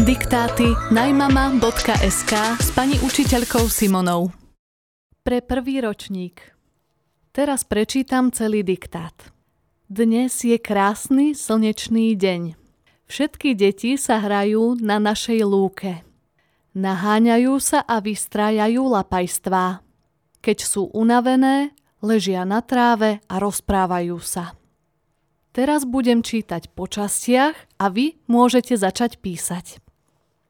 Diktáty najmama.sk s pani učiteľkou Simonou. Pre prvý ročník. Teraz prečítam celý diktát. Dnes je krásny slnečný deň. Všetky deti sa hrajú na našej lúke. Naháňajú sa a vystrájajú lapajstvá. Keď sú unavené, ležia na tráve a rozprávajú sa. Teraz budem čítať po častiach a vy môžete začať písať.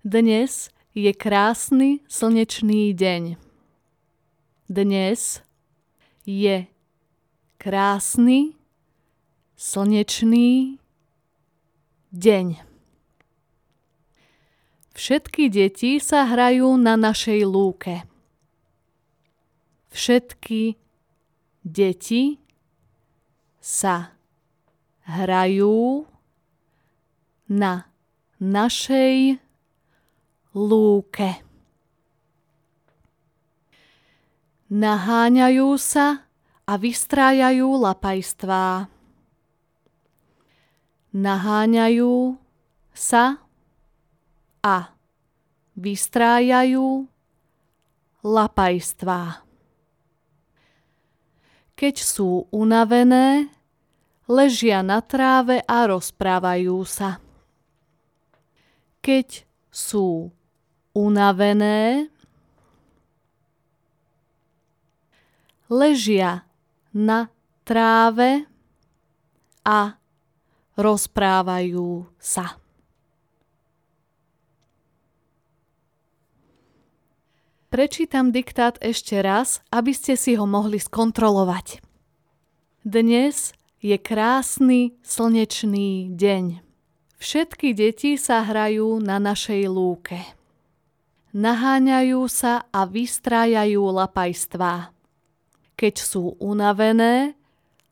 Dnes je krásny slnečný deň. Dnes je krásny slnečný deň. Všetky deti sa hrajú na našej lúke. Všetky deti sa hrajú na našej lúke. Naháňajú sa a vystrájajú lapajstvá. Naháňajú sa a vystrájajú lapajstvá. Keď sú unavené, ležia na tráve a rozprávajú sa. Keď sú unavené, ležia na tráve a rozprávajú sa. Prečítam diktát ešte raz, aby ste si ho mohli skontrolovať. Dnes je krásny slnečný deň. Všetky deti sa hrajú na našej lúke. Naháňajú sa a vystrájajú lapajstvá. Keď sú unavené,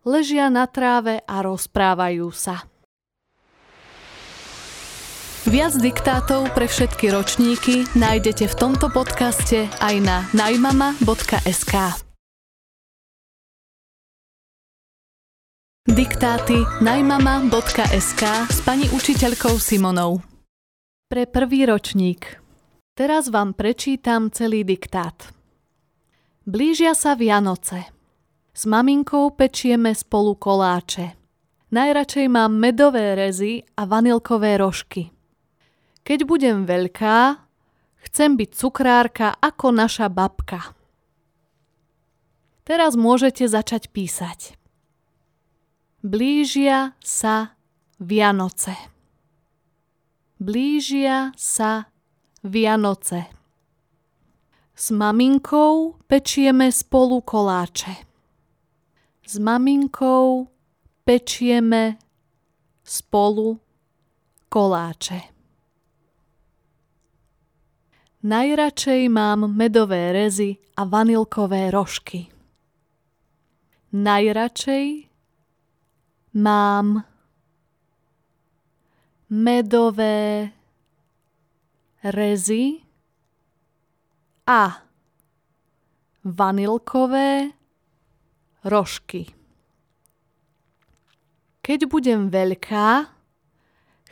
ležia na tráve a rozprávajú sa. Viac diktátov pre všetky ročníky nájdete v tomto podcaste aj na najmama.sk. Diktáty najmama.sk s pani učiteľkou Simonou. Pre prvý ročník. Teraz vám prečítam celý diktát. Blížia sa Vianoce. S maminkou pečieme spolu koláče. Najradšej mám medové rezy a vanilkové rožky. Keď budem veľká, chcem byť cukrárka ako naša babka. Teraz môžete začať písať. Blížia sa Vianoce. Blížia sa Vianoce. S maminkou pečieme spolu koláče. S maminkou pečieme spolu koláče. Najradšej mám medové rezy a vanilkové rožky. Najradšej mám medové rezy a vanilkové rožky. Keď budem veľká,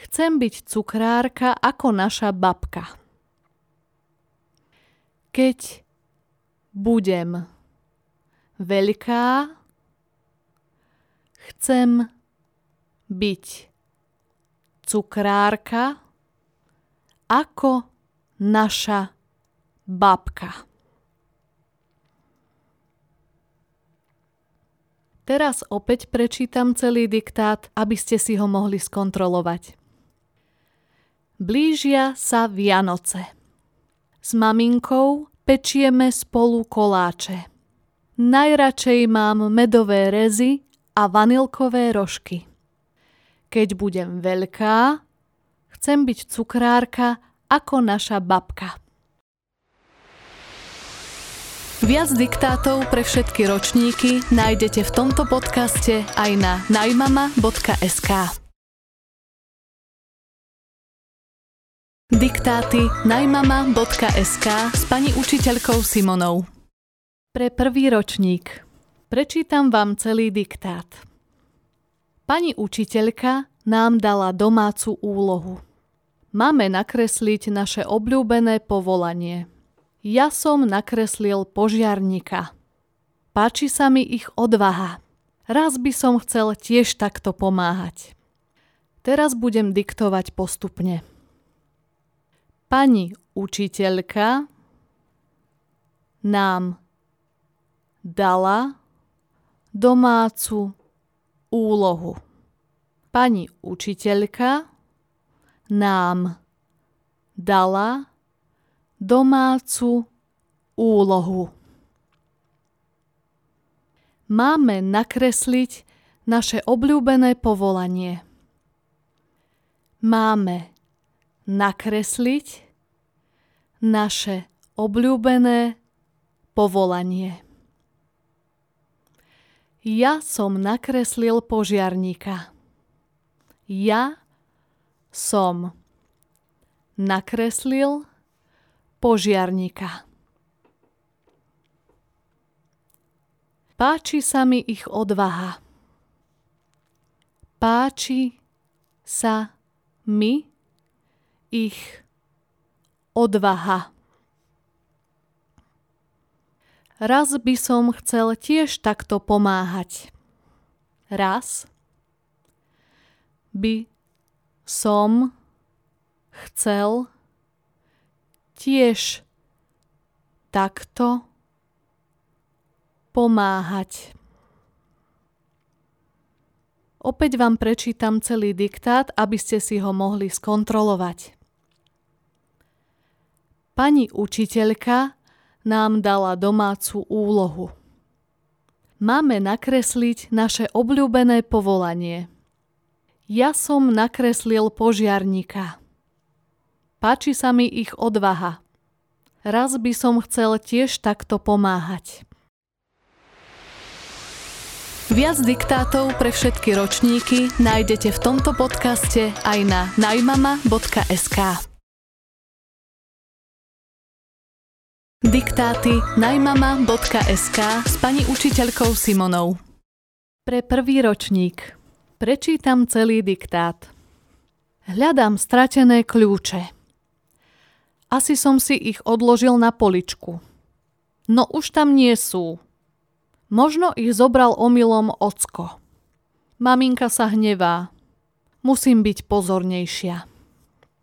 chcem byť cukrárka ako naša babka. Keď budem veľká, chcem byť cukrárka ako naša babka. Teraz opäť prečítam celý diktát, aby ste si ho mohli skontrolovať. Blížia sa Vianoce. S maminkou pečieme spolu koláče. Najradšej mám medové rezy a vanilkové rožky. Keď budem veľká, chcem byť cukrárka ako naša babka. Viac diktátov pre všetky ročníky nájdete v tomto podcaste aj na najmama.sk. Diktáty najmama.sk s pani učiteľkou Simonou. Pre prvý ročník Prečítam vám celý diktát. Pani učiteľka nám dala domácu úlohu. Máme nakresliť naše obľúbené povolanie. Ja som nakreslil požiarníka. Páči sa mi ich odvaha. Raz by som chcel tiež takto pomáhať. Teraz budem diktovať postupne. Pani učiteľka nám dala domácu úlohu. Pani učiteľka nám dala domácu úlohu. Máme nakresliť naše obľúbené povolanie. Máme nakresliť naše obľúbené povolanie. Ja som nakreslil požiarníka. Ja som nakreslil požiarníka. Páči sa mi ich odvaha. Páči sa mi ich odvaha. Raz by som chcel tiež takto pomáhať. Raz by som chcel tiež takto pomáhať. Opäť vám prečítam celý diktát, aby ste si ho mohli skontrolovať. Pani učiteľka nám dala domácu úlohu. Máme nakresliť naše obľúbené povolanie – ja som nakreslil požiarníka. Páči sa mi ich odvaha. Raz by som chcel tiež takto pomáhať. Viac diktátov pre všetky ročníky nájdete v tomto podcaste aj na najmama.sk. Diktáty najmama.sk s pani učiteľkou Simonou. Pre prvý ročník Prečítam celý diktát. Hľadám stratené kľúče. Asi som si ich odložil na poličku. No už tam nie sú. Možno ich zobral omylom ocko. Maminka sa hnevá. Musím byť pozornejšia.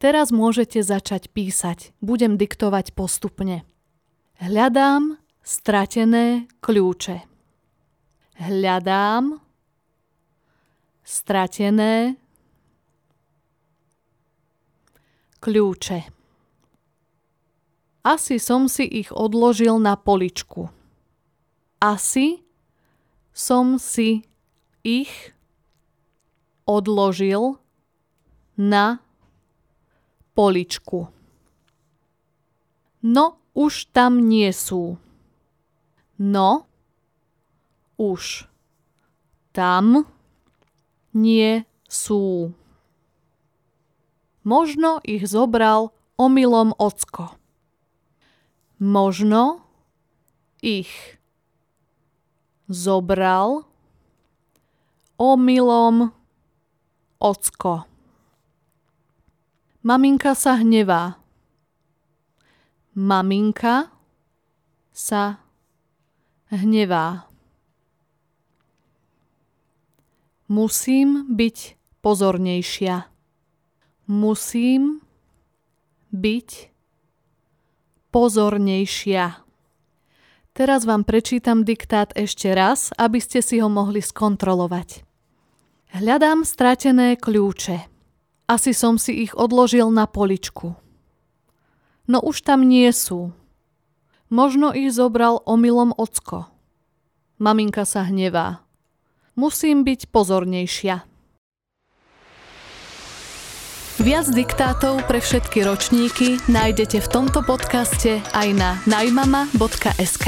Teraz môžete začať písať. Budem diktovať postupne. Hľadám stratené kľúče. Hľadám stratené kľúče. Asi som si ich odložil na poličku. Asi som si ich odložil na poličku. No, už tam nie sú. No, už tam nie sú. Možno ich zobral omylom ocko. Možno ich zobral omylom ocko. Maminka sa hnevá. Maminka sa hnevá. Musím byť pozornejšia. Musím byť pozornejšia. Teraz vám prečítam diktát ešte raz, aby ste si ho mohli skontrolovať. Hľadám stratené kľúče. Asi som si ich odložil na poličku. No už tam nie sú. Možno ich zobral omylom ocko. Maminka sa hnevá. Musím byť pozornejšia. Viac diktátov pre všetky ročníky nájdete v tomto podcaste aj na najmama.sk.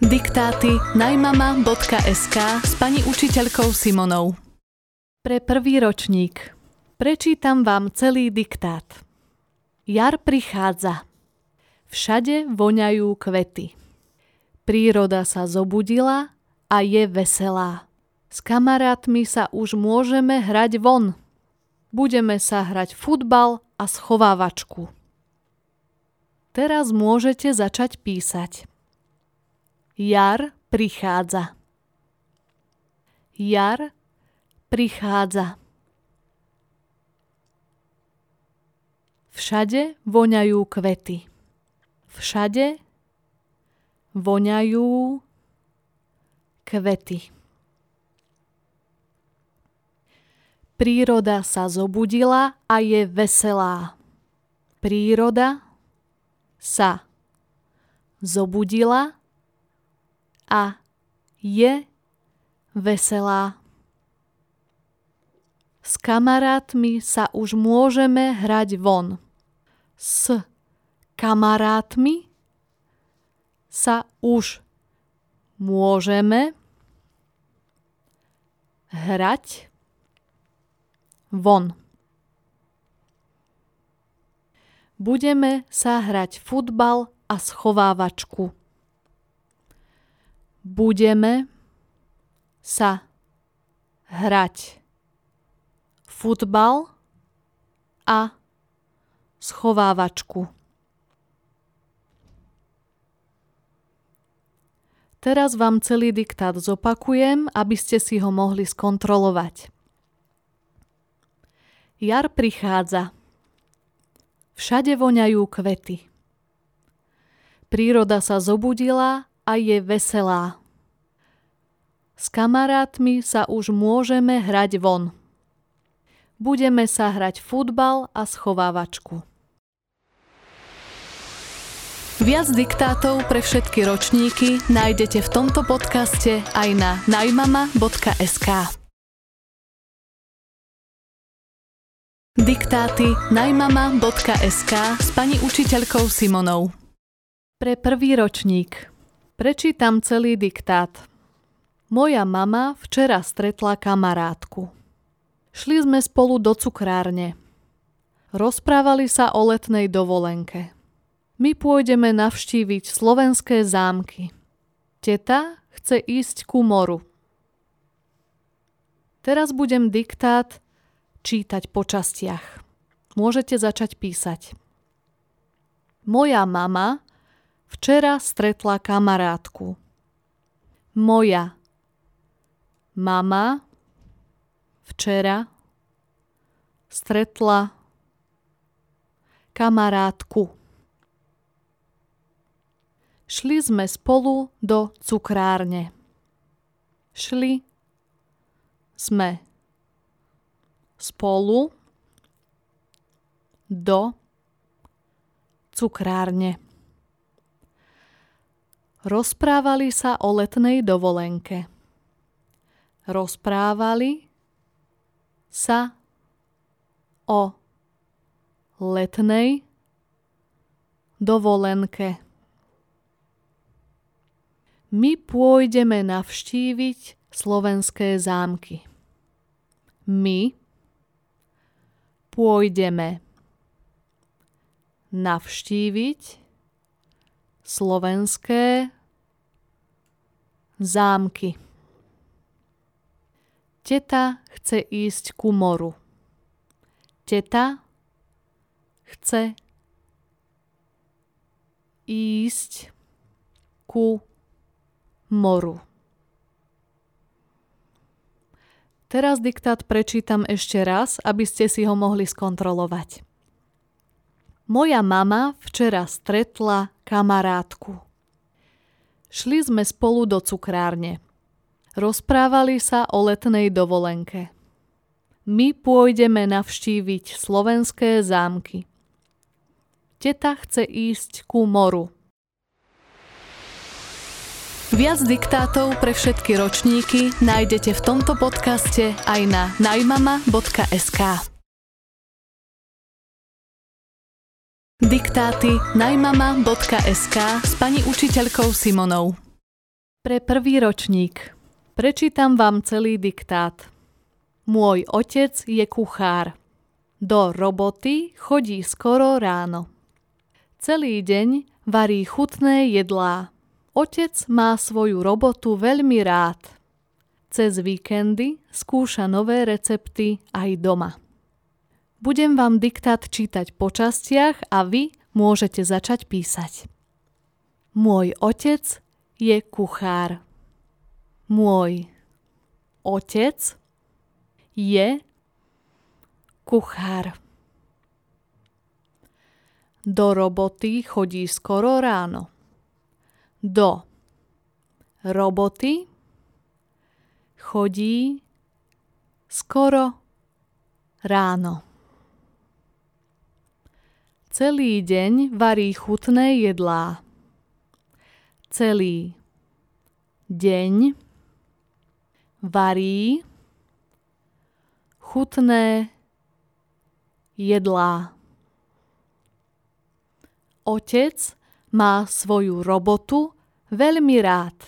Diktáty najmama.sk s pani učiteľkou Simonou. Pre prvý ročník. Prečítam vám celý diktát. Jar prichádza. Všade voňajú kvety. Príroda sa zobudila a je veselá. S kamarátmi sa už môžeme hrať von. Budeme sa hrať futbal a schovávačku. Teraz môžete začať písať. Jar prichádza. Jar prichádza. Všade voňajú kvety. Všade voňajú kvety. Príroda sa zobudila a je veselá. Príroda sa zobudila a je veselá. S kamarátmi sa už môžeme hrať von. S kamarátmi sa už môžeme hrať von. Budeme sa hrať futbal a schovávačku. Budeme sa hrať futbal a schovávačku. Teraz vám celý diktát zopakujem, aby ste si ho mohli skontrolovať. Jar prichádza. Všade voňajú kvety. Príroda sa zobudila a je veselá. S kamarátmi sa už môžeme hrať von. Budeme sa hrať futbal a schovávačku. Viac diktátov pre všetky ročníky nájdete v tomto podcaste aj na najmama.sk. Diktáty najmama.sk s pani učiteľkou Simonou. Pre prvý ročník. Prečítam celý diktát. Moja mama včera stretla kamarátku. Šli sme spolu do cukrárne. Rozprávali sa o letnej dovolenke. My pôjdeme navštíviť slovenské zámky. Teta chce ísť ku moru. Teraz budem diktát čítať po častiach. Môžete začať písať. Moja mama včera stretla kamarátku. Moja mama včera stretla kamarátku. Šli sme spolu do cukrárne. Šli sme spolu do cukrárne. Rozprávali sa o letnej dovolenke. Rozprávali sa o letnej dovolenke. My pôjdeme navštíviť slovenské zámky. My pôjdeme navštíviť slovenské zámky. Teta chce ísť ku moru. Teta chce ísť ku moru. Teraz diktát prečítam ešte raz, aby ste si ho mohli skontrolovať. Moja mama včera stretla kamarátku. Šli sme spolu do cukrárne. Rozprávali sa o letnej dovolenke. My pôjdeme navštíviť slovenské zámky. Teta chce ísť ku moru. Viac diktátov pre všetky ročníky nájdete v tomto podcaste aj na najmama.sk. Diktáty najmama.sk s pani učiteľkou Simonou. Pre prvý ročník Prečítam vám celý diktát. Môj otec je kuchár. Do roboty chodí skoro ráno. Celý deň varí chutné jedlá. Otec má svoju robotu veľmi rád. Cez víkendy skúša nové recepty aj doma. Budem vám diktát čítať po častiach a vy môžete začať písať. Môj otec je kuchár. Môj otec je kuchár. Do roboty chodí skoro ráno. Do roboty chodí skoro ráno. Celý deň varí chutné jedlá. Celý deň varí chutné jedlá. Otec má svoju robotu veľmi rád.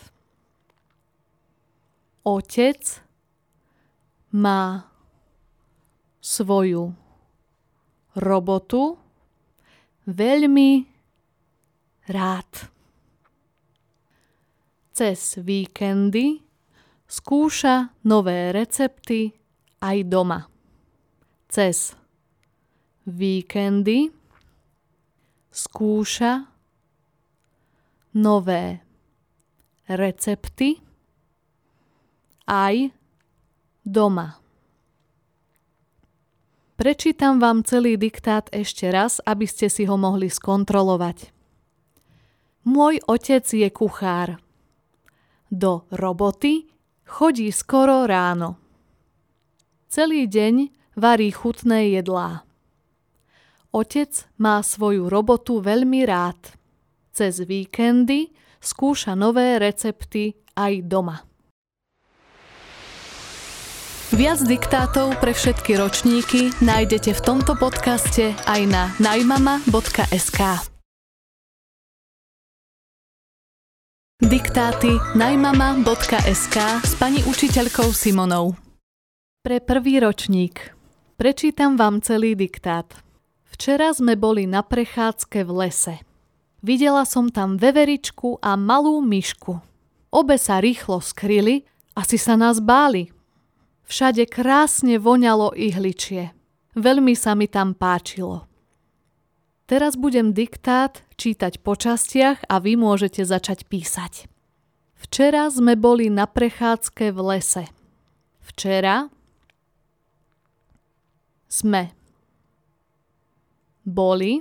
Otec má svoju robotu veľmi rád. Cez víkendy skúša nové recepty aj doma. Cez víkendy skúša nové recepty aj doma. Prečítam vám celý diktát ešte raz, aby ste si ho mohli skontrolovať. Môj otec je kuchár. Do roboty chodí skoro ráno. Celý deň varí chutné jedlá. Otec má svoju robotu veľmi rád. Cez víkendy skúša nové recepty aj doma. Viac diktátov pre všetky ročníky nájdete v tomto podcaste aj na najmama.sk. Diktáty najmama.sk s pani učiteľkou Simonou. Pre prvý ročník. Prečítam vám celý diktát. Včera sme boli na prechádzke v lese. Videla som tam veveričku a malú myšku. Obe sa rýchlo skryli, asi sa nás báli, Všade krásne voňalo ihličie. Veľmi sa mi tam páčilo. Teraz budem diktát čítať po častiach a vy môžete začať písať. Včera sme boli na prechádzke v lese. Včera sme boli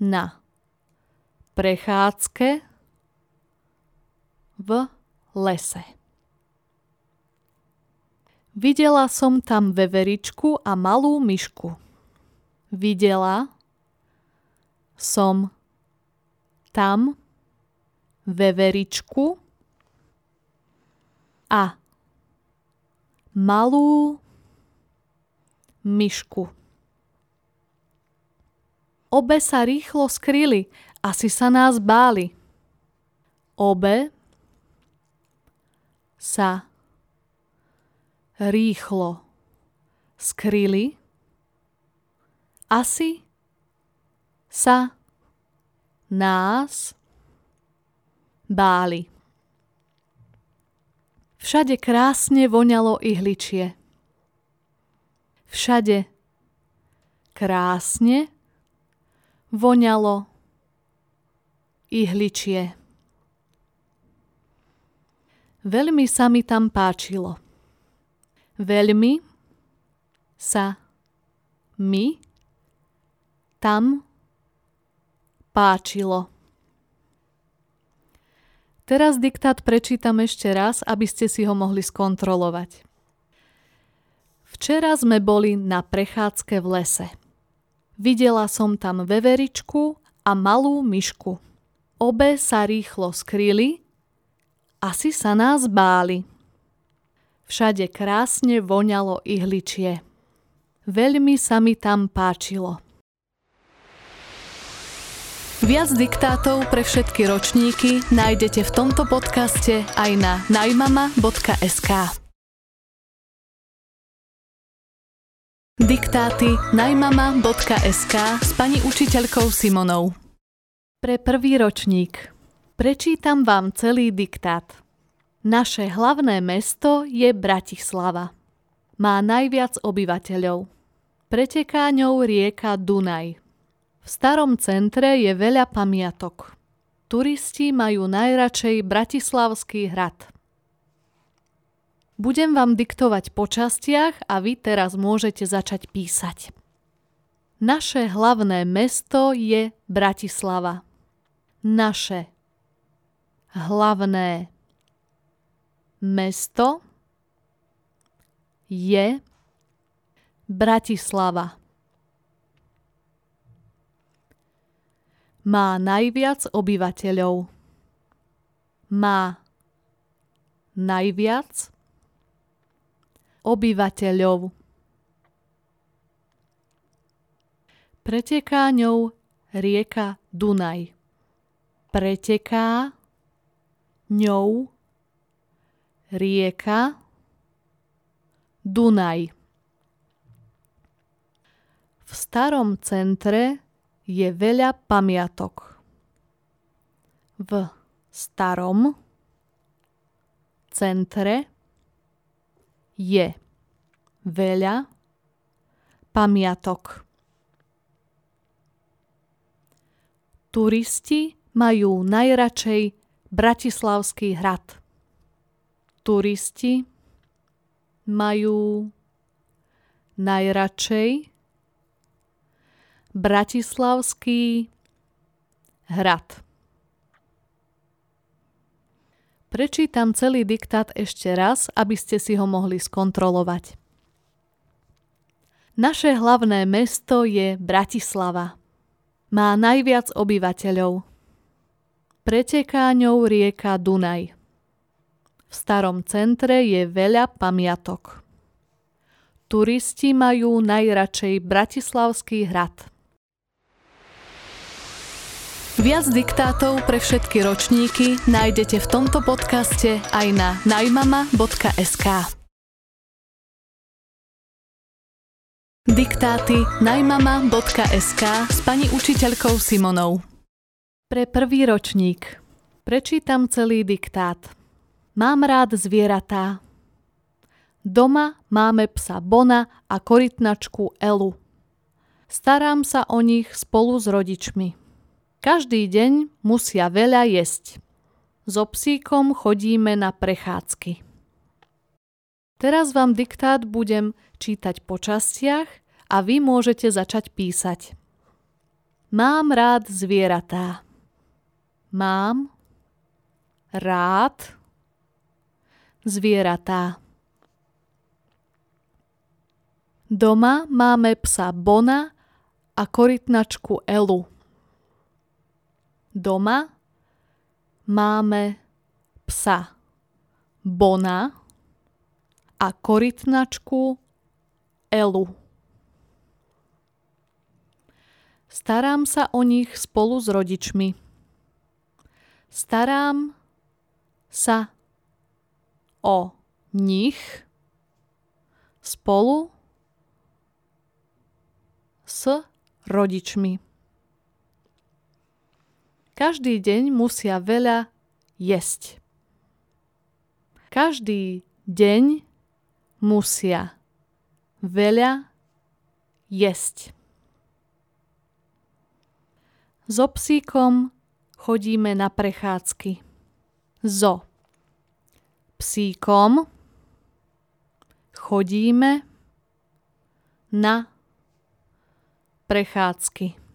na prechádzke v lese. Videla som tam veveričku a malú myšku. Videla som tam veveričku a malú myšku. Obe sa rýchlo skryli, asi sa nás báli. Obe sa rýchlo skryli, asi sa nás báli. Všade krásne voňalo ihličie. Všade krásne voňalo ihličie. Veľmi sa mi tam páčilo. Veľmi sa mi tam páčilo. Teraz diktát prečítam ešte raz, aby ste si ho mohli skontrolovať. Včera sme boli na prechádzke v lese. Videla som tam veveričku a malú myšku. Obe sa rýchlo skryli, asi sa nás báli. Všade krásne voňalo ihličie. Veľmi sa mi tam páčilo. Viac diktátov pre všetky ročníky nájdete v tomto podcaste aj na najmama.sk. Diktáty najmama.sk s pani učiteľkou Simonou. Pre prvý ročník. Prečítam vám celý diktát. Naše hlavné mesto je Bratislava. Má najviac obyvateľov. Preteká ňou rieka Dunaj. V starom centre je veľa pamiatok. Turisti majú najradšej Bratislavský hrad. Budem vám diktovať po častiach a vy teraz môžete začať písať. Naše hlavné mesto je Bratislava. Naše hlavné mesto je Bratislava. Má najviac obyvateľov. Má najviac obyvateľov. Preteká ňou rieka Dunaj. Preteká ňou rieka Dunaj. V starom centre je veľa pamiatok. V starom centre je veľa pamiatok. Turisti majú najradšej Bratislavský hrad. Turisti majú najradšej Bratislavský hrad. Prečítam celý diktát ešte raz, aby ste si ho mohli skontrolovať. Naše hlavné mesto je Bratislava. Má najviac obyvateľov. Preteká ňou rieka Dunaj. V starom centre je veľa pamiatok. Turisti majú najradšej Bratislavský hrad. Viac diktátov pre všetky ročníky nájdete v tomto podcaste aj na najmama.sk. Diktáty najmama.sk s pani učiteľkou Simonou. Pre prvý ročník. Prečítam celý diktát. Mám rád zvieratá. Doma máme psa Bona a korytnačku Elu. Starám sa o nich spolu s rodičmi. Každý deň musia veľa jesť. So psíkom chodíme na prechádzky. Teraz vám diktát budem čítať po častiach a vy môžete začať písať. Mám rád zvieratá. Mám rád zvieratá. Doma máme psa Bona a korytnačku Elu. Doma máme psa Bona a korytnačku Elu. Starám sa o nich spolu s rodičmi. Starám sa o nich spolu s rodičmi. Každý deň musia veľa jesť. Každý deň musia veľa jesť. So psíkom chodíme na prechádzky. So psíkom chodíme na prechádzky.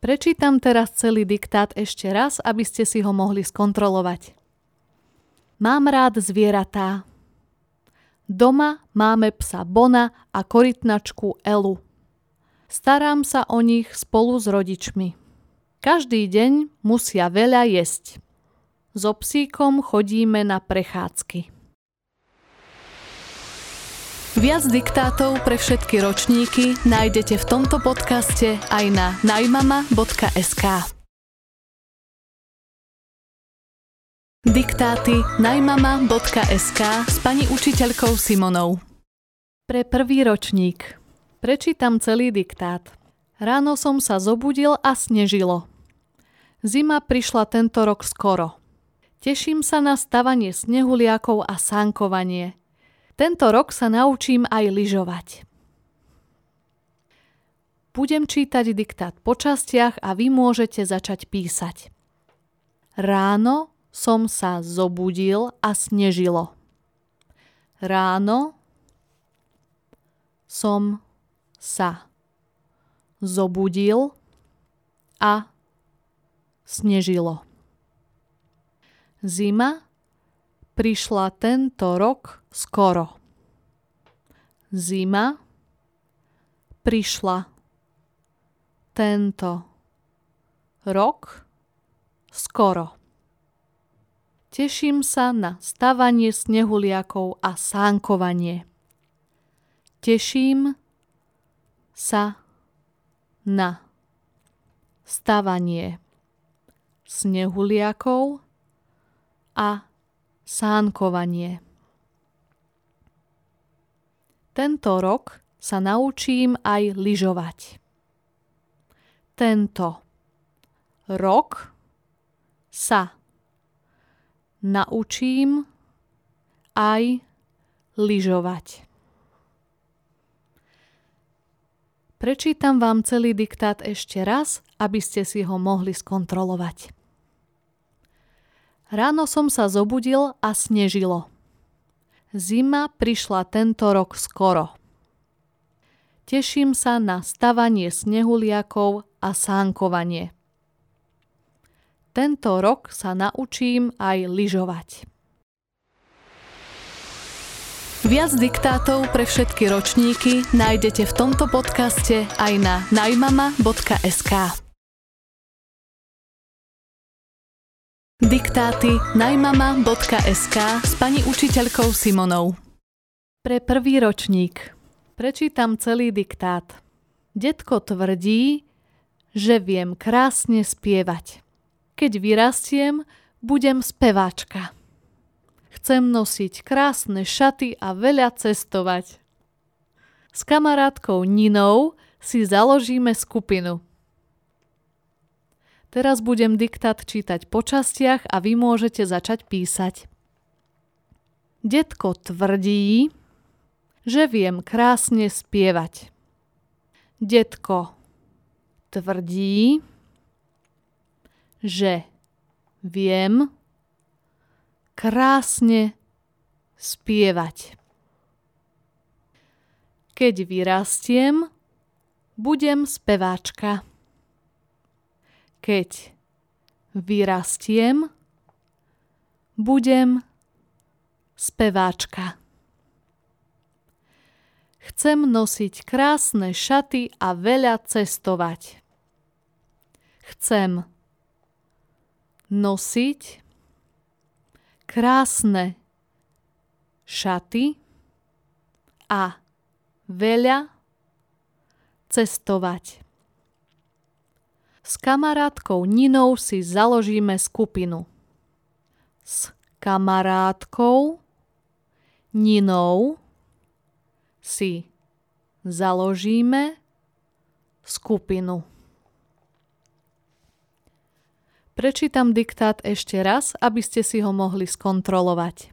Prečítam teraz celý diktát ešte raz, aby ste si ho mohli skontrolovať. Mám rád zvieratá. Doma máme psa Bona a korytnačku Elu. Starám sa o nich spolu s rodičmi. Každý deň musia veľa jesť. So psíkom chodíme na prechádzky. Viac diktátov pre všetky ročníky nájdete v tomto podcaste aj na najmama.sk. Diktáty najmama.sk s pani učiteľkou Simonou. Pre prvý ročník. Prečítam celý diktát. Ráno som sa zobudil a snežilo. Zima prišla tento rok skoro. Teším sa na stavanie snehuliakov a sánkovanie – Tento rok sa naučím aj lyžovať. Budem čítať diktát po častiach a vy môžete začať písať. Ráno som sa zobudil a snežilo. Ráno som sa zobudil a snežilo. Zima prišla tento rok skoro. Zima prišla tento rok skoro. Teším sa na stavanie snehuliakov a sánkovanie. Teším sa na stavanie snehuliakov a sánkovanie. Tento rok sa naučím aj lyžovať tento rok sa naučím aj lyžovať. Prečítam vám celý diktát ešte raz, aby ste si ho mohli skontrolovať. Ráno som sa zobudil a snežilo. Zima prišla tento rok skoro. Teším sa na stavanie snehuliakov a sánkovanie. Tento rok sa naučím aj lyžovať. Viac diktátov pre všetky ročníky nájdete v tomto podcaste aj na najmama.sk. Diktáty najmama.sk s pani učiteľkou Simonou. Pre prvý ročník. Prečítam celý diktát. Detko tvrdí, že viem krásne spievať. Keď vyrastiem, budem speváčka. Chcem nosiť krásne šaty a veľa cestovať. S kamarátkou Ninou si založíme skupinu. Teraz budem diktát čítať po častiach a vy môžete začať písať. Detko tvrdí, že viem krásne spievať. Detko tvrdí, že viem krásne spievať. Keď vyrastiem, budem speváčka. Keď vyrastiem, budem speváčka. Chcem nosiť krásne šaty a veľa cestovať. Chcem nosiť krásne šaty a veľa cestovať. S kamarátkou Ninou si založíme skupinu. S kamarátkou Ninou si založíme skupinu. Prečítam diktát ešte raz, aby ste si ho mohli skontrolovať.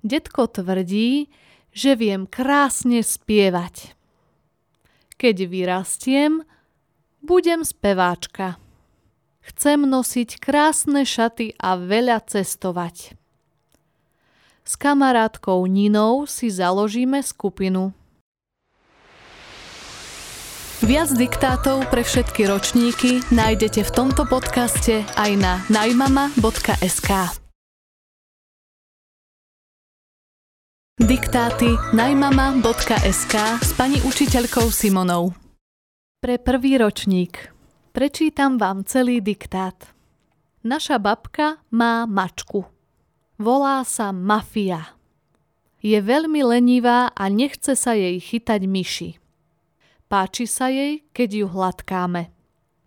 Detko tvrdí, že viem krásne spievať. Keď vyrastiem, budem speváčka. Chcem nosiť krásne šaty a veľa cestovať. S kamarátkou Ninou si založíme skupinu. Viac diktátov pre všetky ročníky nájdete v tomto podcaste aj na najmama.sk. Diktáty najmama.sk s pani učiteľkou Simonou. Pre prvý ročník. Prečítam vám celý diktát. Naša babka má mačku. Volá sa Mafia. Je veľmi lenivá a nechce sa jej chytať myši. Páči sa jej, keď ju hladkáme.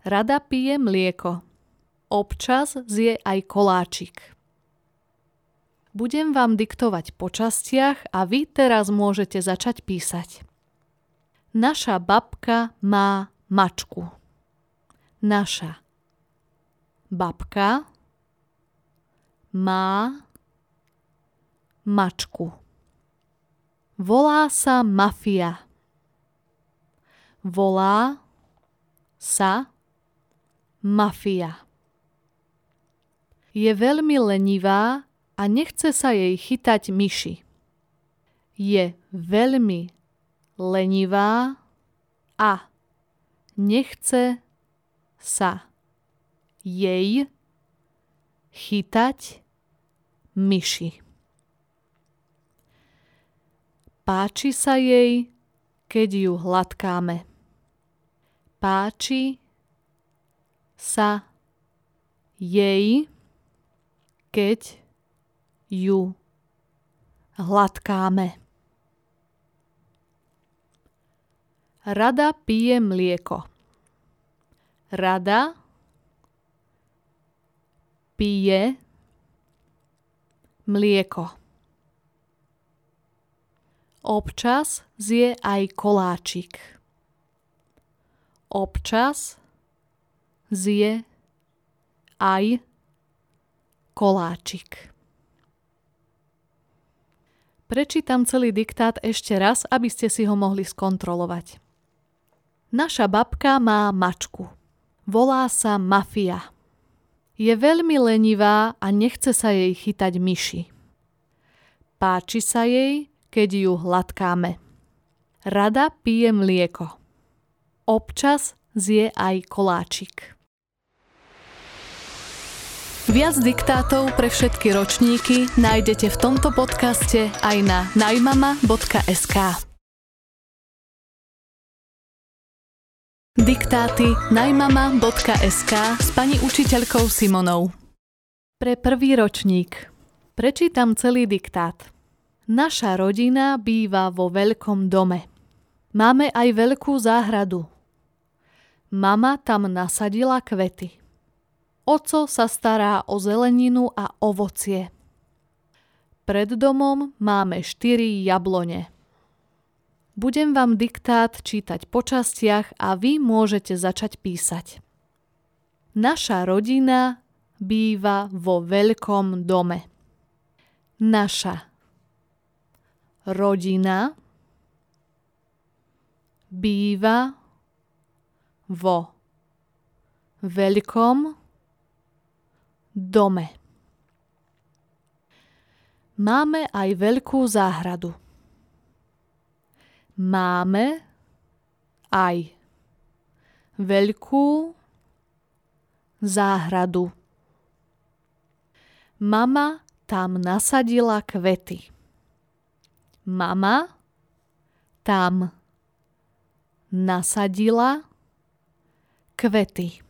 Rada pije mlieko. Občas zje aj koláčik. Budem vám diktovať po častiach a vy teraz môžete začať písať. Naša babka má mačku. Naša babka má mačku. Volá sa mafia. Volá sa mafia. Je veľmi lenivá a nechce sa jej chytať myši. Je veľmi lenivá a nechce sa jej chytať myši. Páči sa jej, keď ju hladkáme. Páči sa jej, keď ju hladkáme. Rada pije mlieko. Rada pije mlieko. Občas zje aj koláčik. Občas zje aj koláčik. Prečítam celý diktát ešte raz, aby ste si ho mohli skontrolovať. Naša babka má mačku. Volá sa Mafia. Je veľmi lenivá a nechce sa jej chytať myši. Páči sa jej, keď ju hladkáme. Rada pije mlieko. Občas zje aj koláčik. Viac diktátov pre všetky ročníky nájdete v tomto podcaste aj na najmama.sk. Diktáty najmama.sk s pani učiteľkou Simonou. Pre prvý ročník. Prečítam celý diktát. Naša rodina býva vo veľkom dome. Máme aj veľkú záhradu. Mama tam nasadila kvety. Oco sa stará o zeleninu a ovocie. Pred domom máme štyri jablone. Budem vám diktát čítať po častiach a vy môžete začať písať. Naša rodina býva vo veľkom dome. Naša rodina býva vo veľkom dome. Máme aj veľkú záhradu. Máme aj veľkú záhradu. Mama tam nasadila kvety. Mama tam nasadila kvety.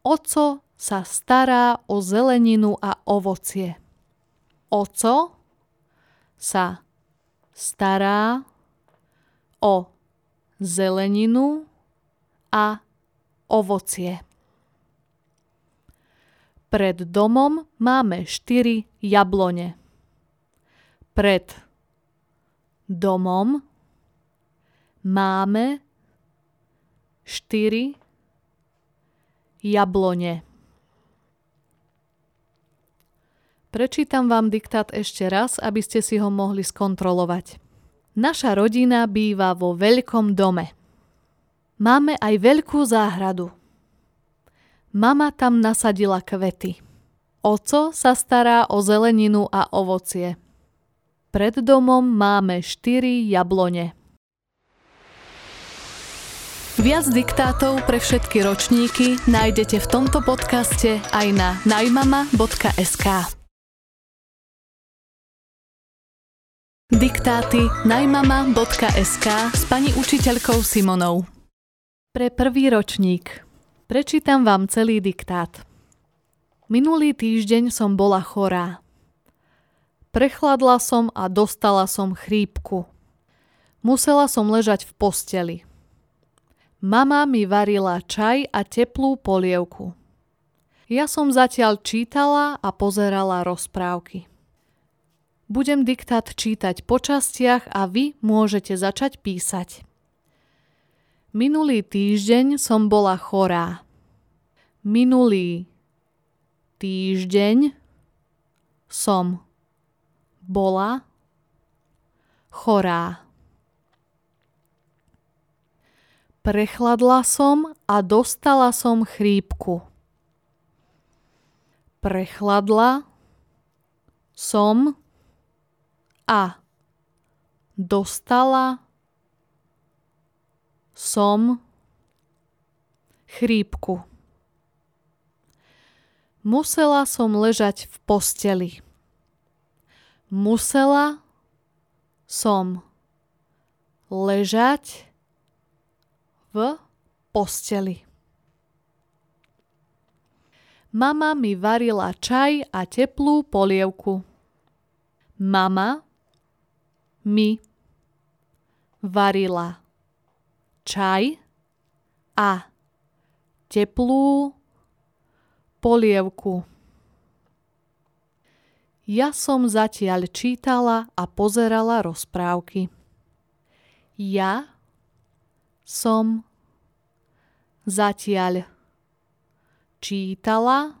Oco sa stará o zeleninu a ovocie. Oco sa stará o zeleninu a ovocie. Pred domom máme štyri jablone. Pred domom máme štyri jablone. Prečítam vám diktát ešte raz, aby ste si ho mohli skontrolovať. Naša rodina býva vo veľkom dome. Máme aj veľkú záhradu. Mama tam nasadila kvety. Oco sa stará o zeleninu a ovocie. Pred domom máme štyri jablone. Viac diktátov pre všetky ročníky nájdete v tomto podcaste aj na najmama.sk. Diktáty najmama.sk s pani učiteľkou Simonou. Pre prvý ročník. Prečítam vám celý diktát. Minulý týždeň som bola chorá. Prechladla som a dostala som chrípku. Musela som ležať v posteli. Mama mi varila čaj a teplú polievku. Ja som zatiaľ čítala a pozerala rozprávky. Budem diktát čítať po častiach a vy môžete začať písať. Minulý týždeň som bola chorá. Minulý týždeň som bola chorá. Prechladla som a dostala som chrípku. Prechladla som a dostala som chrípku. Musela som ležať v posteli. Musela som ležať v posteli. Mama mi varila čaj a teplú polievku. Mama mi varila čaj a teplú polievku. Ja som zatiaľ čítala a pozerala rozprávky. Ja som zatiaľ čítala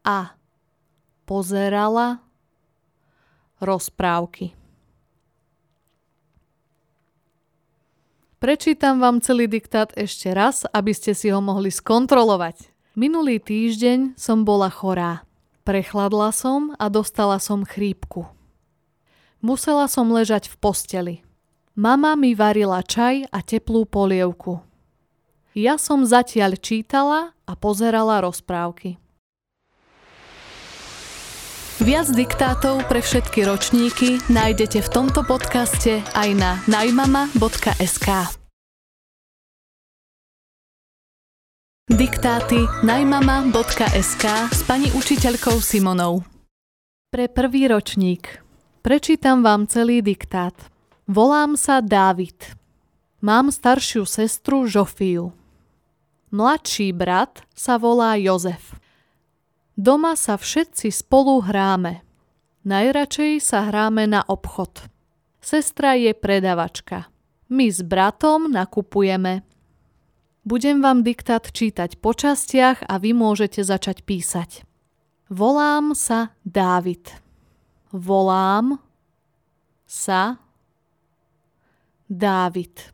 a pozerala rozprávky. Prečítam vám celý diktát ešte raz, aby ste si ho mohli skontrolovať. Minulý týždeň som bola chorá. Prechladla som a dostala som chrípku. Musela som ležať v posteli. Mama mi varila čaj a teplú polievku. Ja som zatiaľ čítala a pozerala rozprávky. Viac diktátov pre všetky ročníky nájdete v tomto podcaste aj na najmama.sk. Diktáty najmama.sk s pani učiteľkou Simonou. Pre prvý ročník. Prečítam vám celý diktát. Volám sa Dávid. Mám staršiu sestru Žofiu. Mladší brat sa volá Jozef. Doma sa všetci spolu hráme. Najradšej sa hráme na obchod. Sestra je predavačka. My s bratom nakupujeme. Budem vám diktát čítať po častiach a vy môžete začať písať. Volám sa Dávid. Volám sa Dávid.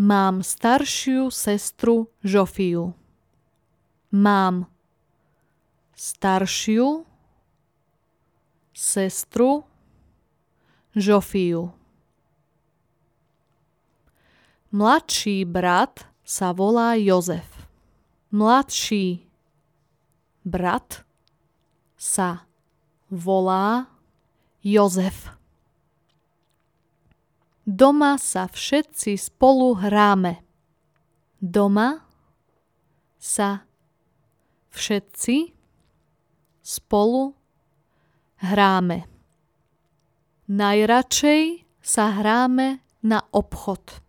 Mám staršiu sestru Žofiu. Mám staršiu sestru Žofiu. Mladší brat sa volá Jozef. Mladší brat sa volá Jozef. Doma sa všetci spolu hráme. Doma sa všetci spolu hráme. Najradšej sa hráme na obchod.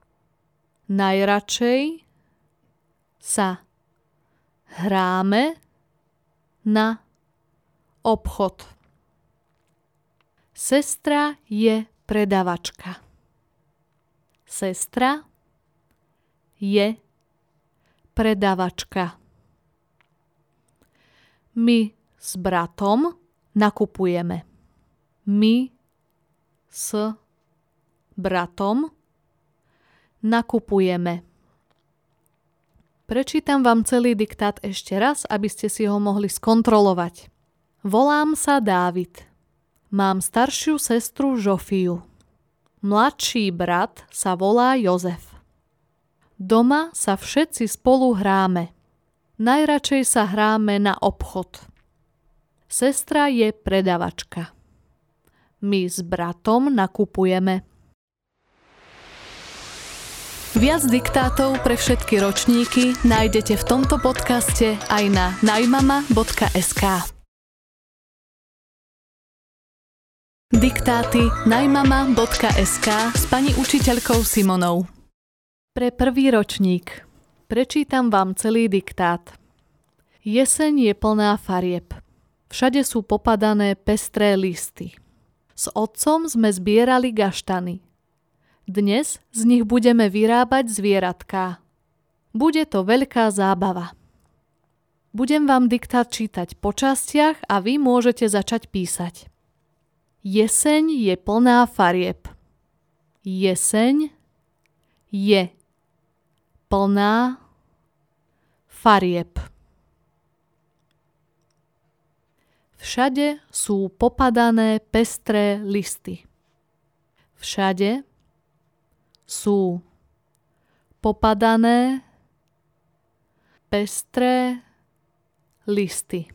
Najradšej sa hráme na obchod. Sestra je predavačka sestra je predavačka. My s bratom nakupujeme. My s bratom nakupujeme. Prečítam vám celý diktát ešte raz, aby ste si ho mohli skontrolovať. Volám sa Dávid. Mám staršiu sestru Žofiu. Mladší brat sa volá Jozef. Doma sa všetci spolu hráme. Najradšej sa hráme na obchod. Sestra je predavačka. My s bratom nakupujeme. Viac diktátov pre všetky ročníky nájdete v tomto podcaste aj na najmama.sk. Diktáty najmama.sk s pani učiteľkou Simonou. Pre prvý ročník. Prečítam vám celý diktát. Jeseň je plná farieb. Všade sú popadané pestré listy. S otcom sme zbierali gaštany. Dnes z nich budeme vyrábať zvieratká. Bude to veľká zábava. Budem vám diktát čítať po častiach a vy môžete začať písať. Jeseň je plná farieb. Jeseň je plná farieb. Všade sú popadané pestré listy. Všade sú popadané pestré listy.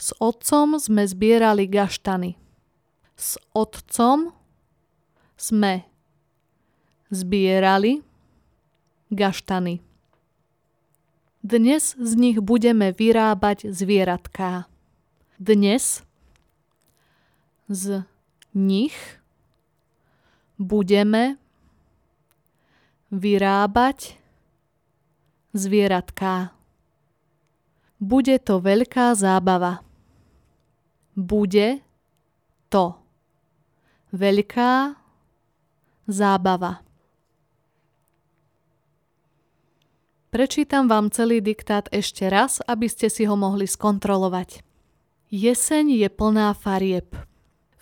S otcom sme zbierali gaštany. S otcom sme zbierali gaštany. Dnes z nich budeme vyrábať zvieratká. Dnes z nich budeme vyrábať zvieratká. Bude to veľká zábava bude to veľká zábava. Prečítam vám celý diktát ešte raz, aby ste si ho mohli skontrolovať. Jeseň je plná farieb.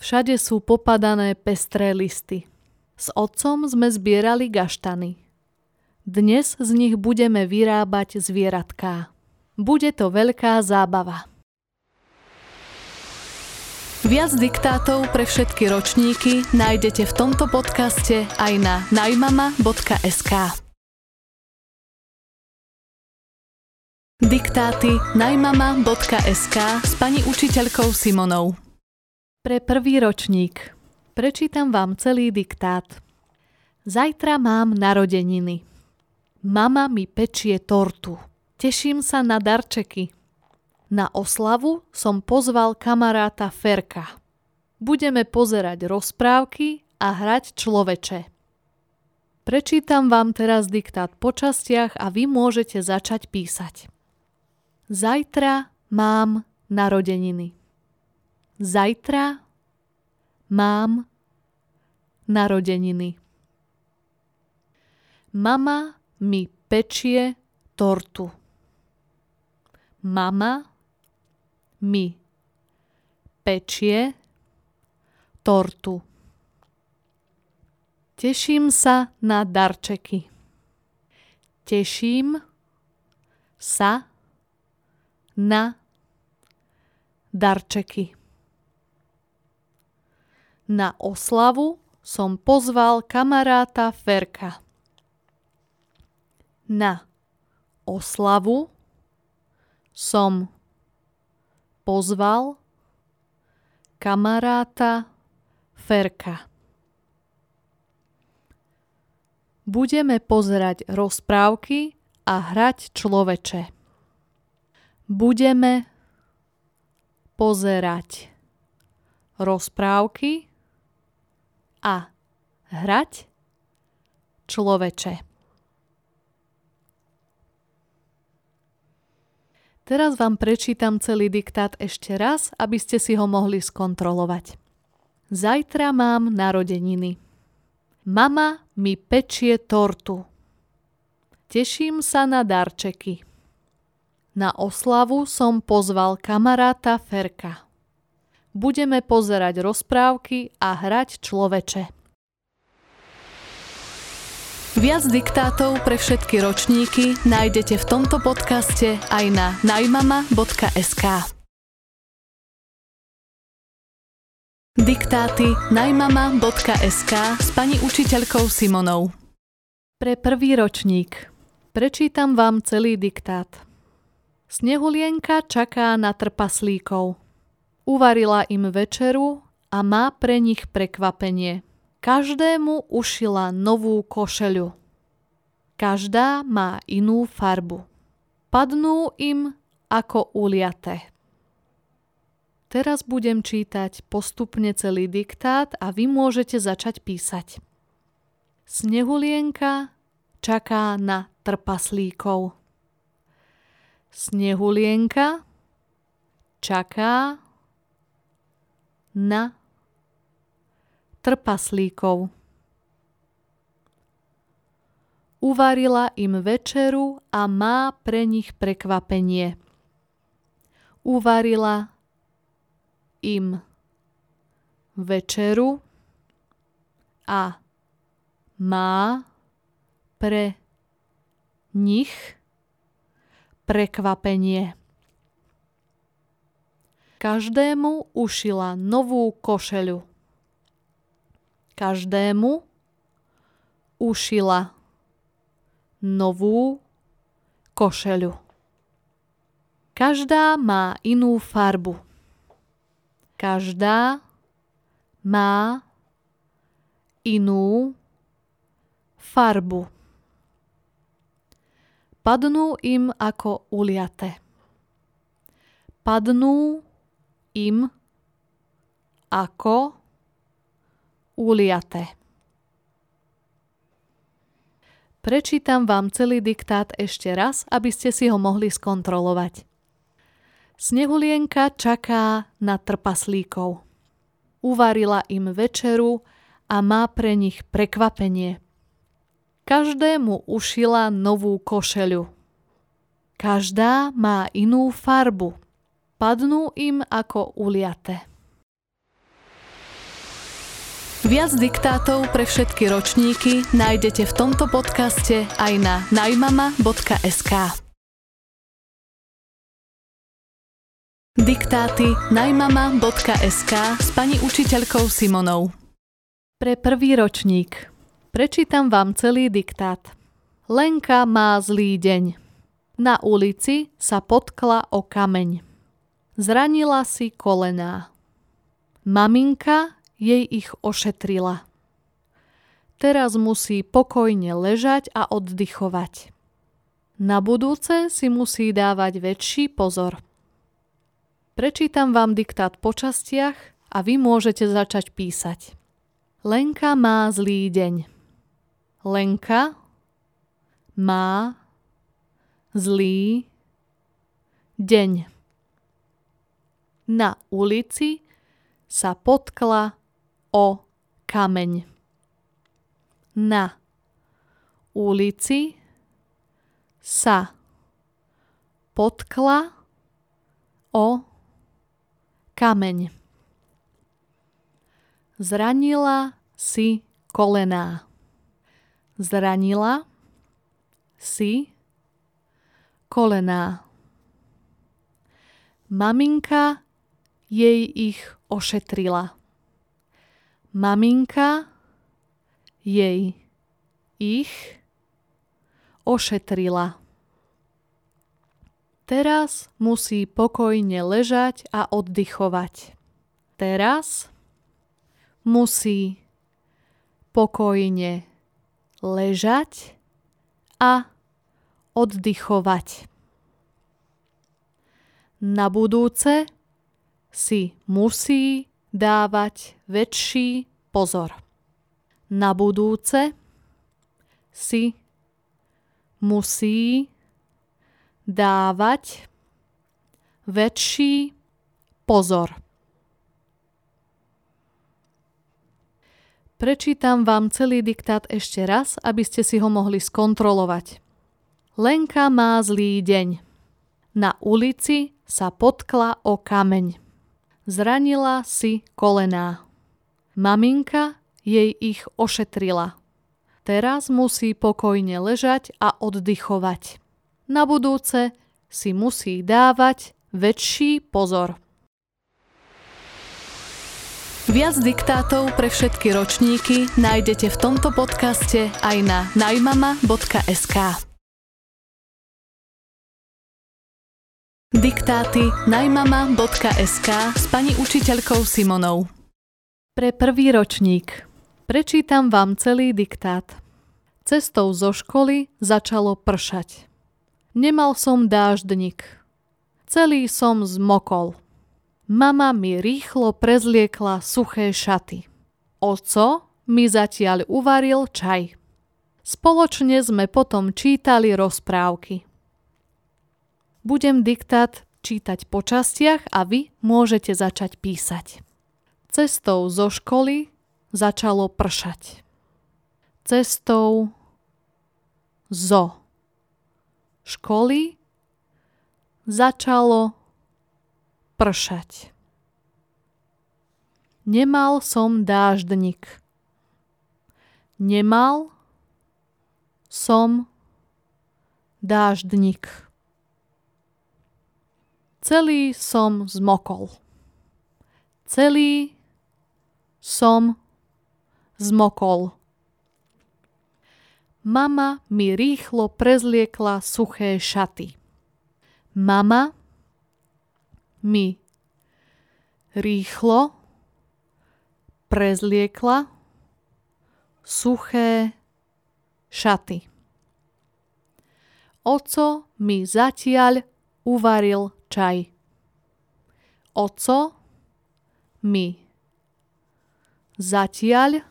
Všade sú popadané pestré listy. S otcom sme zbierali gaštany. Dnes z nich budeme vyrábať zvieratká. Bude to veľká zábava. Viac diktátov pre všetky ročníky nájdete v tomto podcaste aj na najmama.sk. Diktáty najmama.sk s pani učiteľkou Simonou. Pre prvý ročník. Prečítam vám celý diktát. Zajtra mám narodeniny. Mama mi pečie tortu. Teším sa na darčeky. Na oslavu som pozval kamaráta Ferka. Budeme pozerať rozprávky a hrať človeče. Prečítam vám teraz diktát po častiach a vy môžete začať písať. Zajtra mám narodeniny. Zajtra mám narodeniny. Mama mi pečie tortu. Mama mi pečie tortu. Teším sa na darčeky. Teším sa na darčeky. Na oslavu som pozval kamaráta Ferka. Na oslavu som pozval kamaráta Ferka. Budeme pozerať rozprávky a hrať človeče. Budeme pozerať rozprávky a hrať človeče. Teraz vám prečítam celý diktát ešte raz, aby ste si ho mohli skontrolovať. Zajtra mám narodeniny. Mama mi pečie tortu. Teším sa na darčeky. Na oslavu som pozval kamaráta Ferka. Budeme pozerať rozprávky a hrať človeče. Viac diktátov pre všetky ročníky nájdete v tomto podcaste aj na najmama.sk. Diktáty najmama.sk s pani učiteľkou Simonou. Pre prvý ročník. Prečítam vám celý diktát. Snehulienka čaká na trpaslíkov. Uvarila im večeru a má pre nich prekvapenie – Každému ušila novú košeľu. Každá má inú farbu. Padnú im ako uliaté. Teraz budem čítať postupne celý diktát a vy môžete začať písať. Snehulienka čaká na trpaslíkov. Snehulienka čaká na trpaslíkov. Uvarila im večeru a má pre nich prekvapenie. Uvarila im večeru a má pre nich prekvapenie. Každému ušila novú košeľu. Každému ušila novú košeľu. Každá má inú farbu. Každá má inú farbu. Padnú im ako uliate. Padnú im ako uliate. Prečítam vám celý diktát ešte raz, aby ste si ho mohli skontrolovať. Snehulienka čaká na trpaslíkov. Uvarila im večeru a má pre nich prekvapenie. Každému ušila novú košeľu. Každá má inú farbu. Padnú im ako uliate. Viac diktátov pre všetky ročníky nájdete v tomto podcaste aj na najmama.sk. Diktáty najmama.sk s pani učiteľkou Simonou. Pre prvý ročník. Prečítam vám celý diktát. Lenka má zlý deň. Na ulici sa potkla o kameň. Zranila si kolená. Maminka jej ich ošetrila. Teraz musí pokojne ležať a oddychovať. Na budúce si musí dávať väčší pozor. Prečítam vám diktát po častiach a vy môžete začať písať. Lenka má zlý deň. Lenka má zlý deň. Na ulici sa potkla o kameň. Na ulici sa potkla o kameň. Zranila si kolená. Zranila si kolená. Maminka jej ich ošetrila. Maminka jej ich ošetrila. Teraz musí pokojne ležať a oddychovať. Teraz musí pokojne ležať a oddychovať. Na budúce si musí dávať väčší pozor. Na budúce si musí dávať väčší pozor. Prečítam vám celý diktát ešte raz, aby ste si ho mohli skontrolovať. Lenka má zlý deň. Na ulici sa potkla o kameň. Zranila si kolená. Maminka jej ich ošetrila. Teraz musí pokojne ležať a oddychovať. Na budúce si musí dávať väčší pozor. Viac diktátov pre všetky ročníky nájdete v tomto podcaste aj na najmama.sk. Diktáty najmama.sk s pani učiteľkou Simonou. Pre prvý ročník. Prečítam vám celý diktát. Cestou zo školy začalo pršať. Nemal som dáždnik. Celý som zmokol. Mama mi rýchlo prezliekla suché šaty. Oco mi zatiaľ uvaril čaj. Spoločne sme potom čítali rozprávky. Budem diktát čítať po častiach a vy môžete začať písať. Cestou zo školy začalo pršať. Cestou zo školy začalo pršať. Nemal som dáždnik. Nemal som dáždnik. Celý som zmokol. Celý som zmokol. Mama mi rýchlo prezliekla suché šaty. Mama mi rýchlo prezliekla suché šaty. Oco mi zatiaľ uvaril čaj. Oco mi zatiaľ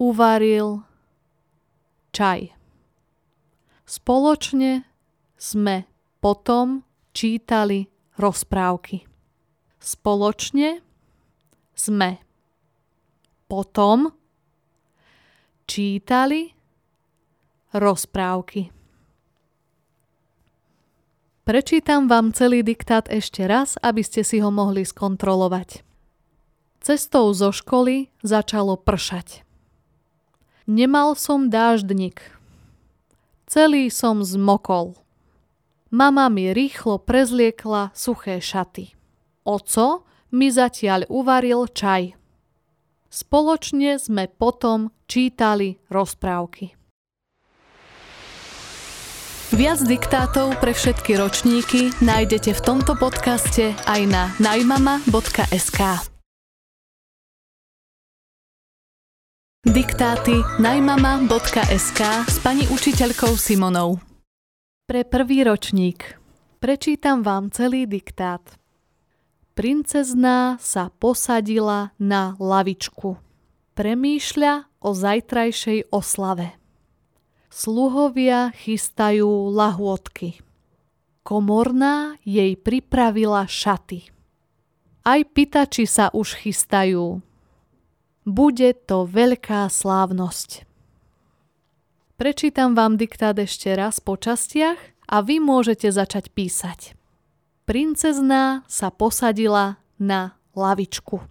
uvaril čaj. Spoločne sme potom čítali rozprávky. Spoločne sme potom čítali rozprávky. Prečítam vám celý diktát ešte raz, aby ste si ho mohli skontrolovať. Cestou zo školy začalo pršať. Nemal som dáždnik. Celý som zmokol. Mama mi rýchlo prezliekla suché šaty. Oco mi zatiaľ uvaril čaj. Spoločne sme potom čítali rozprávky. Viac diktátov pre všetky ročníky nájdete v tomto podcaste aj na najmama.sk. Diktáty najmama.sk s pani učiteľkou Simonou. Pre prvý ročník prečítam vám celý diktát. Princezná sa posadila na lavičku. Premýšľa o zajtrajšej oslave. Sluhovia chystajú lahôdky. Komorná jej pripravila šaty. Aj pitači sa už chystajú. Bude to veľká slávnosť. Prečítam vám diktát ešte raz po častiach a vy môžete začať písať. Princezná sa posadila na lavičku.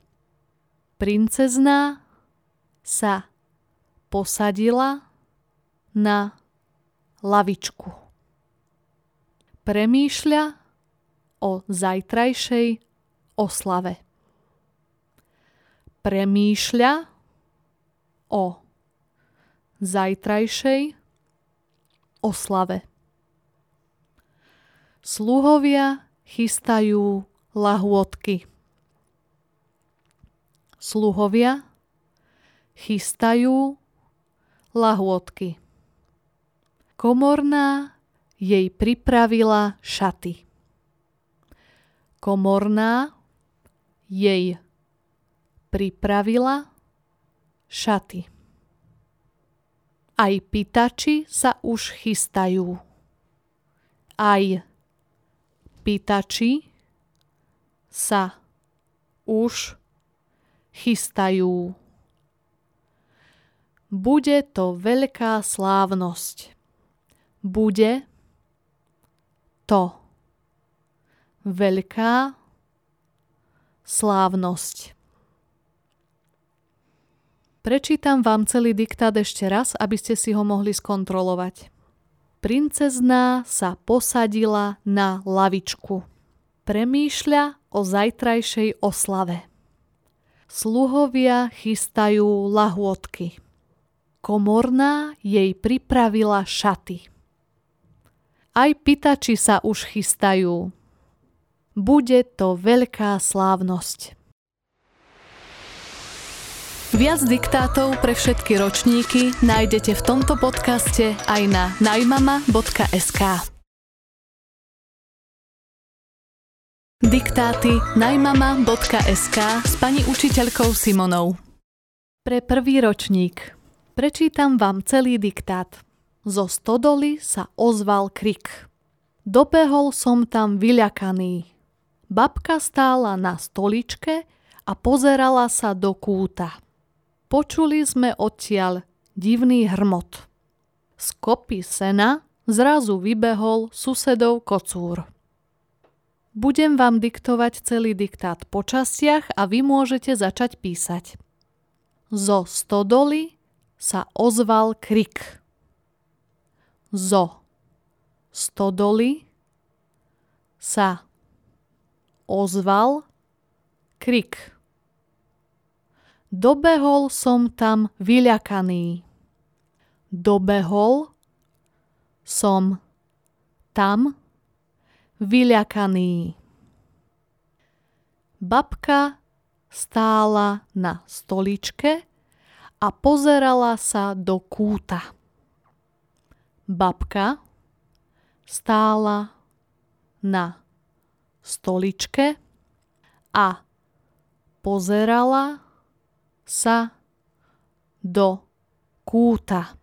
Princezná sa posadila na lavičku. Premýšľa o zajtrajšej oslave. Premýšľa o zajtrajšej oslave. Sluhovia chystajú lahôdky. Sluhovia chystajú lahôdky. Komorná jej pripravila šaty. Komorná jej pripravila šaty. Aj pýtači sa už chystajú. Aj pýtači sa už chystajú. Bude to veľká slávnosť bude to veľká slávnosť. Prečítam vám celý diktát ešte raz, aby ste si ho mohli skontrolovať. Princezná sa posadila na lavičku. Premýšľa o zajtrajšej oslave. Sluhovia chystajú lahôdky. Komorná jej pripravila šaty. Aj pitači sa už chystajú. Bude to veľká slávnosť. Viac diktátov pre všetky ročníky nájdete v tomto podcaste aj na najmama.sk. Diktáty najmama.sk s pani učiteľkou Simonou. Pre prvý ročník prečítam vám celý diktát. Zo stodoly sa ozval krik. Dobehol som tam vyľakaný. Babka stála na stoličke a pozerala sa do kúta. Počuli sme odtiaľ divný hrmot. Z kopy sena zrazu vybehol susedov kocúr. Budem vám diktovať celý diktát po častiach a vy môžete začať písať. Zo stodoly sa ozval krik. Zo stodoly sa ozval krik. Dobehol som tam vyľakaný. Dobehol som tam vyľakaný. Babka stála na stoličke a pozerala sa do kúta. Babka stála na stoličke a pozerala sa do kúta.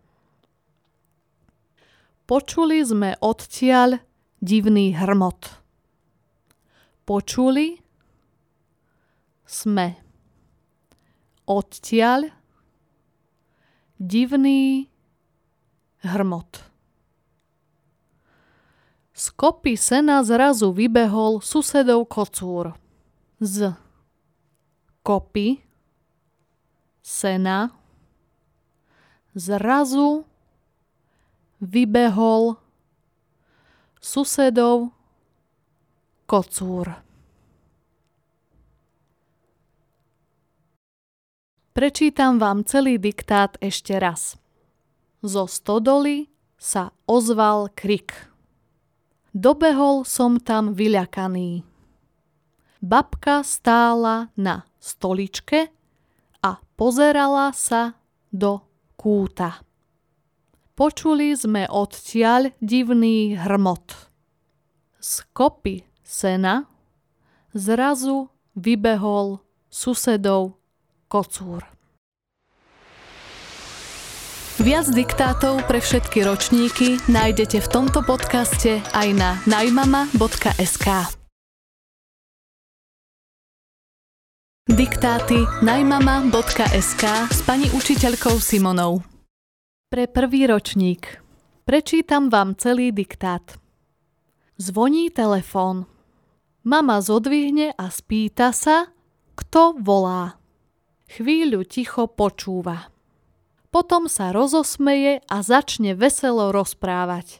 Počuli sme odtiaľ divný hrmot. Počuli sme odtiaľ divný hrmot. Z kopy sena zrazu vybehol susedov kocúr. Z kopy sena zrazu vybehol susedov kocúr. Prečítam vám celý diktát ešte raz. Zo stodoly sa ozval krik. Dobehol som tam vyľakaný. Babka stála na stoličke a pozerala sa do kúta. Počuli sme odtiaľ divný hrmot. Z kopy sena zrazu vybehol susedov kocúr. Viac diktátov pre všetky ročníky nájdete v tomto podcaste aj na najmama.sk. Diktáty najmama.sk s pani učiteľkou Simonou pre prvý ročník. Prečítam vám celý diktát. Zvoní telefón. Mama zodvihne a spýta sa, kto volá. Chvíľu ticho počúva. Potom sa rozosmeje a začne veselo rozprávať.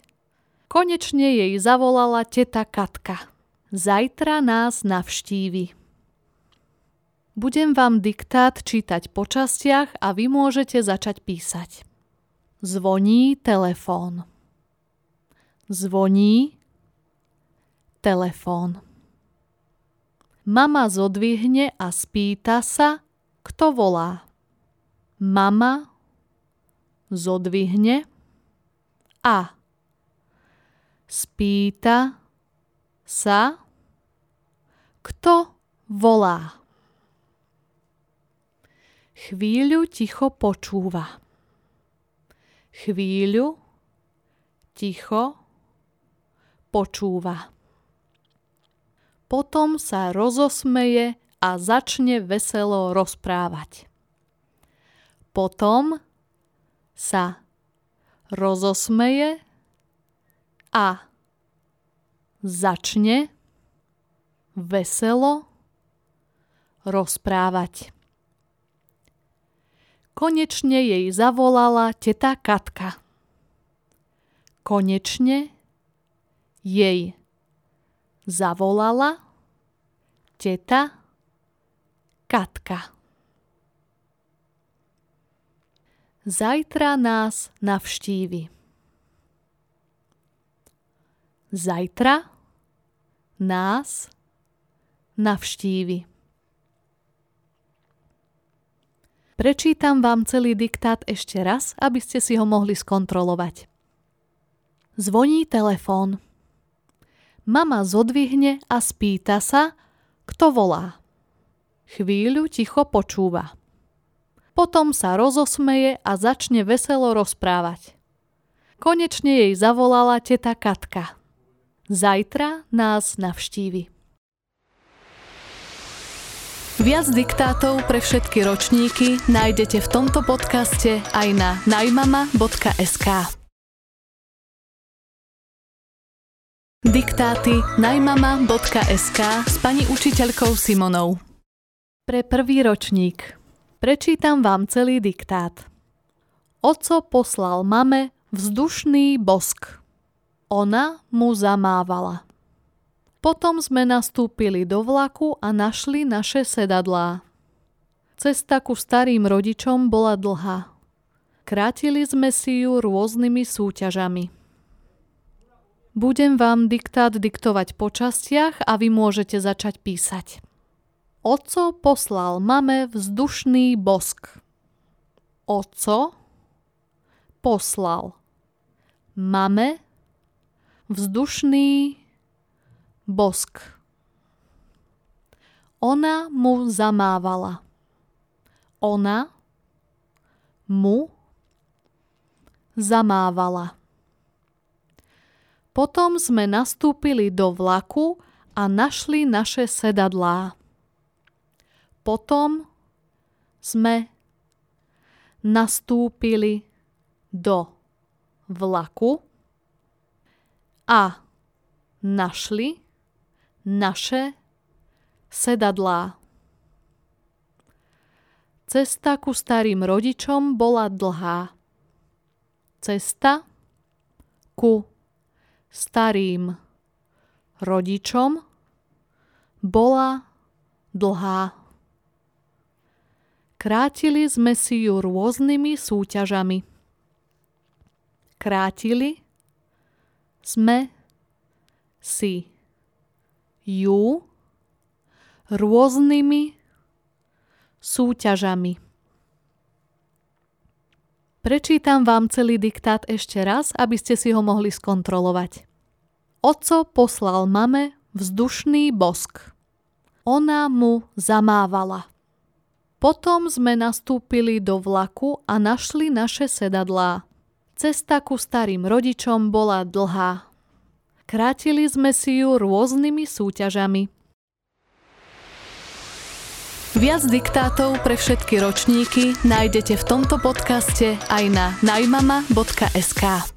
Konečne jej zavolala teta Katka. Zajtra nás navštívi. Budem vám diktát čítať po častiach a vy môžete začať písať. Zvoní telefón. Zvoní telefón. Mama zodvihne a spýta sa, kto volá. Mama zodvihne a spýta sa, kto volá. Chvíľu ticho počúva chvíľu ticho počúva. Potom sa rozosmeje a začne veselo rozprávať. Potom sa rozosmeje a začne veselo rozprávať. Konečne jej zavolala teta Katka. Konečne jej zavolala teta Katka. Zajtra nás navštívi. Zajtra nás navštívi. Prečítam vám celý diktát ešte raz, aby ste si ho mohli skontrolovať. Zvoní telefón. Mama zodvihne a spýta sa, kto volá. Chvíľu ticho počúva. Potom sa rozosmeje a začne veselo rozprávať. Konečne jej zavolala teta Katka. Zajtra nás navštívi. Viac diktátov pre všetky ročníky nájdete v tomto podcaste aj na najmama.sk. Diktáty najmama.sk s pani učiteľkou Simonou. Pre prvý ročník. Prečítam vám celý diktát. Oco poslal mame vzdušný bosk. Ona mu zamávala. Potom sme nastúpili do vlaku a našli naše sedadlá. Cesta ku starým rodičom bola dlhá. Krátili sme si ju rôznymi súťažami. Budem vám diktát diktovať po častiach a vy môžete začať písať. Oco poslal mame vzdušný bosk. Oco poslal mame vzdušný bosk. Ona mu zamávala. Ona mu zamávala. Potom sme nastúpili do vlaku a našli naše sedadlá. Potom sme nastúpili do vlaku a našli naše sedadlá. Cesta ku starým rodičom bola dlhá. Cesta ku starým rodičom bola dlhá. Krátili sme si ju rôznymi súťažami. Krátili sme si ju rôznymi súťažami. Prečítam vám celý diktát ešte raz, aby ste si ho mohli skontrolovať. Oco poslal mame vzdušný bosk. Ona mu zamávala. Potom sme nastúpili do vlaku a našli naše sedadlá. Cesta ku starým rodičom bola dlhá. Krátili sme si ju rôznymi súťažami. Viac diktátov pre všetky ročníky nájdete v tomto podcaste aj na najmama.sk.